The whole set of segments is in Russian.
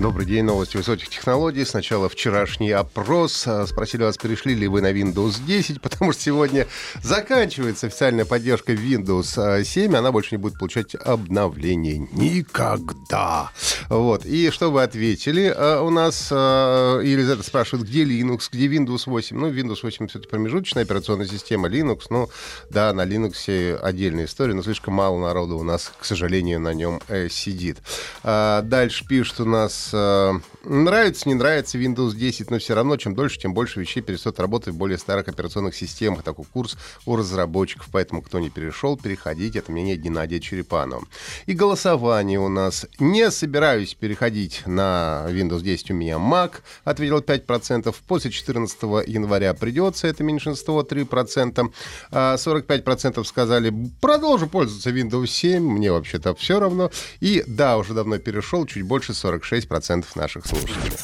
Добрый день, новости высоких технологий. Сначала вчерашний опрос. А, спросили вас, перешли ли вы на Windows 10, потому что сегодня заканчивается официальная поддержка Windows 7. Она больше не будет получать обновлений. Никогда. Вот. И что вы ответили? А, у нас а, Елизавета спрашивает, где Linux, где Windows 8? Ну, Windows 8 все-таки промежуточная операционная система. Linux, ну, да, на Linux отдельная история, но слишком мало народу у нас, к сожалению, на нем э, сидит. Дальше пишут у нас Нравится, не нравится Windows 10, но все равно, чем дольше, тем больше вещей перестает работать в более старых операционных системах. Такой курс у разработчиков, поэтому кто не перешел, переходите. Это мнение Геннадия Черепанова. И голосование у нас. Не собираюсь переходить на Windows 10, у меня Mac, ответил 5%. После 14 января придется, это меньшинство 3%. 45% сказали, продолжу пользоваться Windows 7, мне вообще-то все равно. И да, уже давно перешел, чуть больше 46% 10% наших слушателей.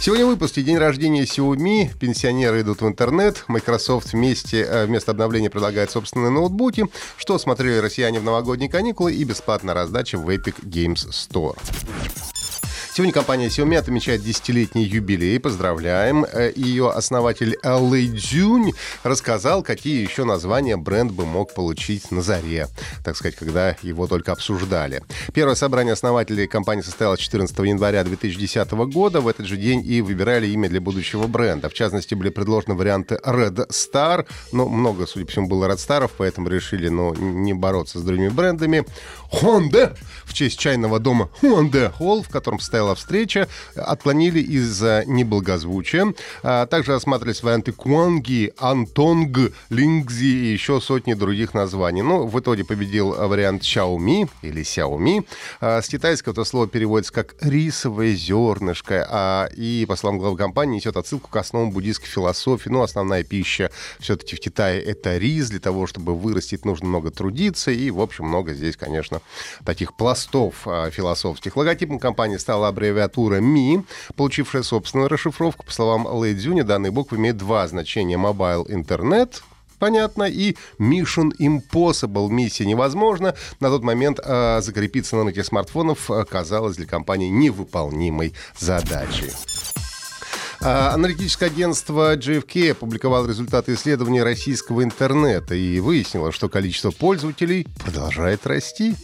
Сегодня в выпуске день рождения Xiaomi. Пенсионеры идут в интернет. Microsoft вместе, э, вместо обновления предлагает собственные ноутбуки. Что смотрели россияне в новогодние каникулы и бесплатная раздача в Epic Games Store. Сегодня компания Xiaomi отмечает десятилетний юбилей. Поздравляем. Э, Ее основатель Лэй Цзюнь рассказал, какие еще названия бренд бы мог получить на заре, так сказать, когда его только обсуждали. Первое собрание основателей компании состоялось 14 января 2010 года. В этот же день и выбирали имя для будущего бренда. В частности, были предложены варианты Red Star. Ну, много, судя по всему, было Red Star'ов, поэтому решили ну, не бороться с другими брендами. Honda в честь чайного дома Honda Hall, в котором стоял предстояла встреча, отклонили из-за неблагозвучия. А, также осматривались варианты Куанги, Антонг, Лингзи и еще сотни других названий. Ну, в итоге победил вариант Xiaomi или Xiaomi. А, с китайского это слово переводится как рисовое зернышко. А, и, по словам главы компании, несет отсылку к основам буддийской философии. Ну, основная пища все-таки в Китае это рис. Для того, чтобы вырастить, нужно много трудиться. И, в общем, много здесь, конечно, таких пластов философских. Логотипом компании стала аббревиатура МИ, получившая собственную расшифровку. По словам Лэй Цзюня, данные буквы имеют два значения. Mobile Internet, понятно, и Mission Impossible, миссия невозможно. На тот момент э, закрепиться на рынке смартфонов оказалось для компании невыполнимой задачей. А, аналитическое агентство GFK опубликовало результаты исследования российского интернета и выяснило, что количество пользователей продолжает расти.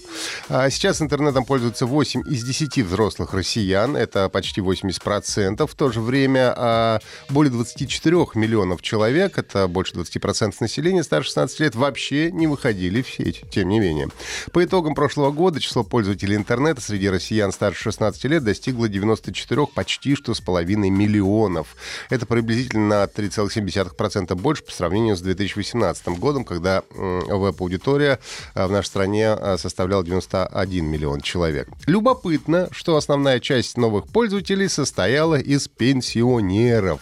А сейчас интернетом пользуются 8 из 10 взрослых россиян, это почти 80%. В то же время а, более 24 миллионов человек, это больше 20% населения старше 16 лет, вообще не выходили в сеть, тем не менее. По итогам прошлого года число пользователей интернета среди россиян старше 16 лет достигло 94 почти что с половиной миллиона миллионов. Это приблизительно на 3,7% больше по сравнению с 2018 годом, когда веб-аудитория э, в нашей стране э, составляла 91 миллион человек. Любопытно, что основная часть новых пользователей состояла из пенсионеров.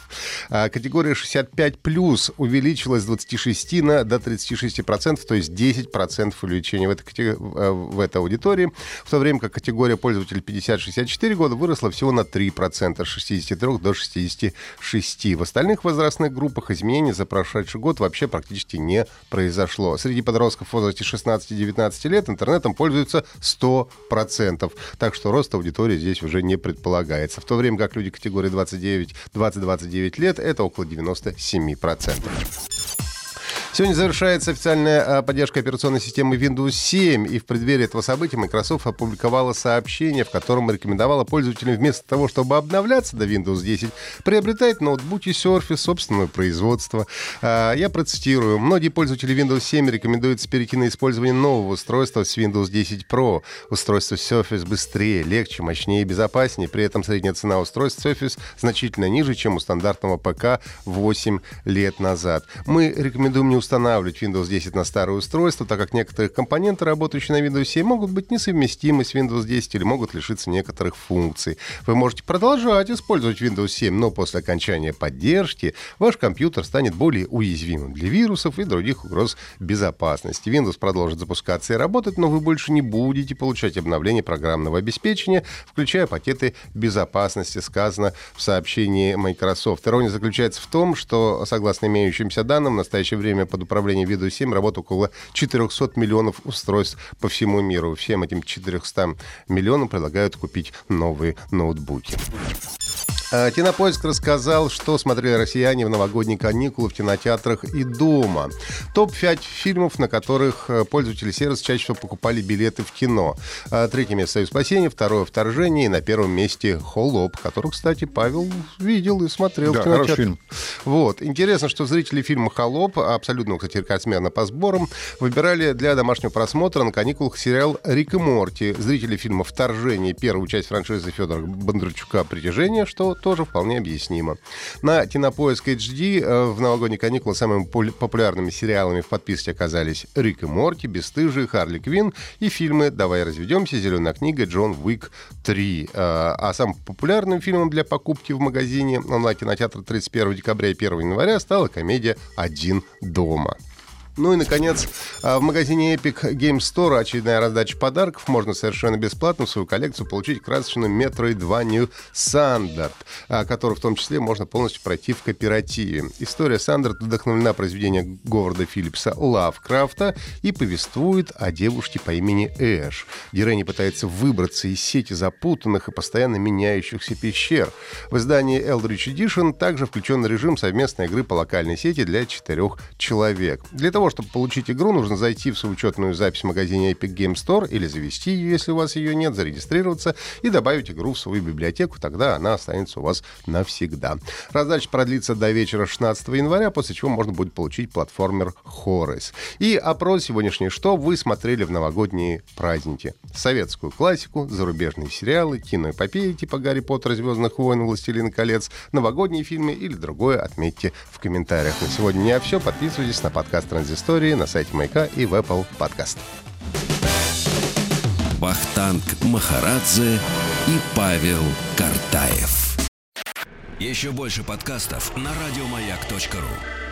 А категория 65+, увеличилась с 26 на до 36%, то есть 10% увеличения в этой, в этой аудитории, в то время как категория пользователей 50-64 года выросла всего на 3%, с 63 до 60 56. В остальных возрастных группах изменений за прошедший год вообще практически не произошло. Среди подростков в возрасте 16-19 лет интернетом пользуются 100%. Так что рост аудитории здесь уже не предполагается. В то время как люди категории 29-20-29 лет это около 97%. Сегодня завершается официальная а, поддержка операционной системы Windows 7, и в преддверии этого события Microsoft опубликовала сообщение, в котором рекомендовала пользователям вместо того, чтобы обновляться до Windows 10, приобретать ноутбуки Surface собственного производства. А, я процитирую. Многие пользователи Windows 7 рекомендуются перейти на использование нового устройства с Windows 10 Pro. Устройство Surface быстрее, легче, мощнее и безопаснее. При этом средняя цена устройств Surface значительно ниже, чем у стандартного ПК 8 лет назад. Мы рекомендуем не устанавливать Windows 10 на старое устройство, так как некоторые компоненты, работающие на Windows 7, могут быть несовместимы с Windows 10 или могут лишиться некоторых функций. Вы можете продолжать использовать Windows 7, но после окончания поддержки ваш компьютер станет более уязвимым для вирусов и других угроз безопасности. Windows продолжит запускаться и работать, но вы больше не будете получать обновления программного обеспечения, включая пакеты безопасности, сказано в сообщении Microsoft. Ирония заключается в том, что, согласно имеющимся данным, в настоящее время под управлением Windows 7 работает около 400 миллионов устройств по всему миру. Всем этим 400 миллионам предлагают купить новые ноутбуки. А, Кинопоиск рассказал, что смотрели россияне в новогодние каникулы в кинотеатрах и дома. Топ-5 фильмов, на которых э, пользователи сервиса чаще всего покупали билеты в кино. А, третье место «Союз спасения», второе «Вторжение» и на первом месте «Холоп», который, кстати, Павел видел и смотрел да, в кинотеатре. хороший фильм. Вот. Интересно, что зрители фильма «Холоп», абсолютно, кстати, рекордсмена по сборам, выбирали для домашнего просмотра на каникулах сериал «Рик и Морти». Зрители фильма «Вторжение», первую часть франшизы Федора Бондарчука «Притяжение», что тоже вполне объяснимо. На Кинопоиск HD э, в новогодние каникулы самыми популярными сериалами в подписке оказались «Рик и Морти», «Бесстыжие», «Харли Квин» и фильмы «Давай разведемся», «Зеленая книга», «Джон Уик 3». Э, А самым популярным фильмом для покупки в магазине онлайн-кинотеатра 31 декабря и 1 января стала комедия «Один дома». Ну и, наконец, а, в магазине Epic Game Store очередная раздача подарков. Можно совершенно бесплатно в свою коллекцию получить красочную Metroidvania Сандерт, которую в том числе можно полностью пройти в кооперативе. История Сандерт вдохновлена произведением Говарда Филлипса Лавкрафта и повествует о девушке по имени Эш. Дирени пытается выбраться из сети запутанных и постоянно меняющихся пещер. В издании Eldritch Edition также включен режим совместной игры по локальной сети для четырех человек. Для того, чтобы получить игру, нужно зайти в свою учетную запись в магазине Epic Game Store или завести ее, если у вас ее нет, зарегистрироваться и добавить игру в свою библиотеку, тогда она останется у вас навсегда. Раздача продлится до вечера 16 января, после чего можно будет получить платформер Horus. И опрос сегодняшний, что вы смотрели в новогодние праздники. Советскую классику, зарубежные сериалы, киноэпопеи типа Гарри Поттер, Звездных войн, Властелин колец, новогодние фильмы или другое отметьте в комментариях. На сегодня не все. Подписывайтесь на подкаст Транзистории на сайте Маяка и в Apple Podcast. Вахтанг Махарадзе и Павел Картаев. Еще больше подкастов на радиомаяк.ру.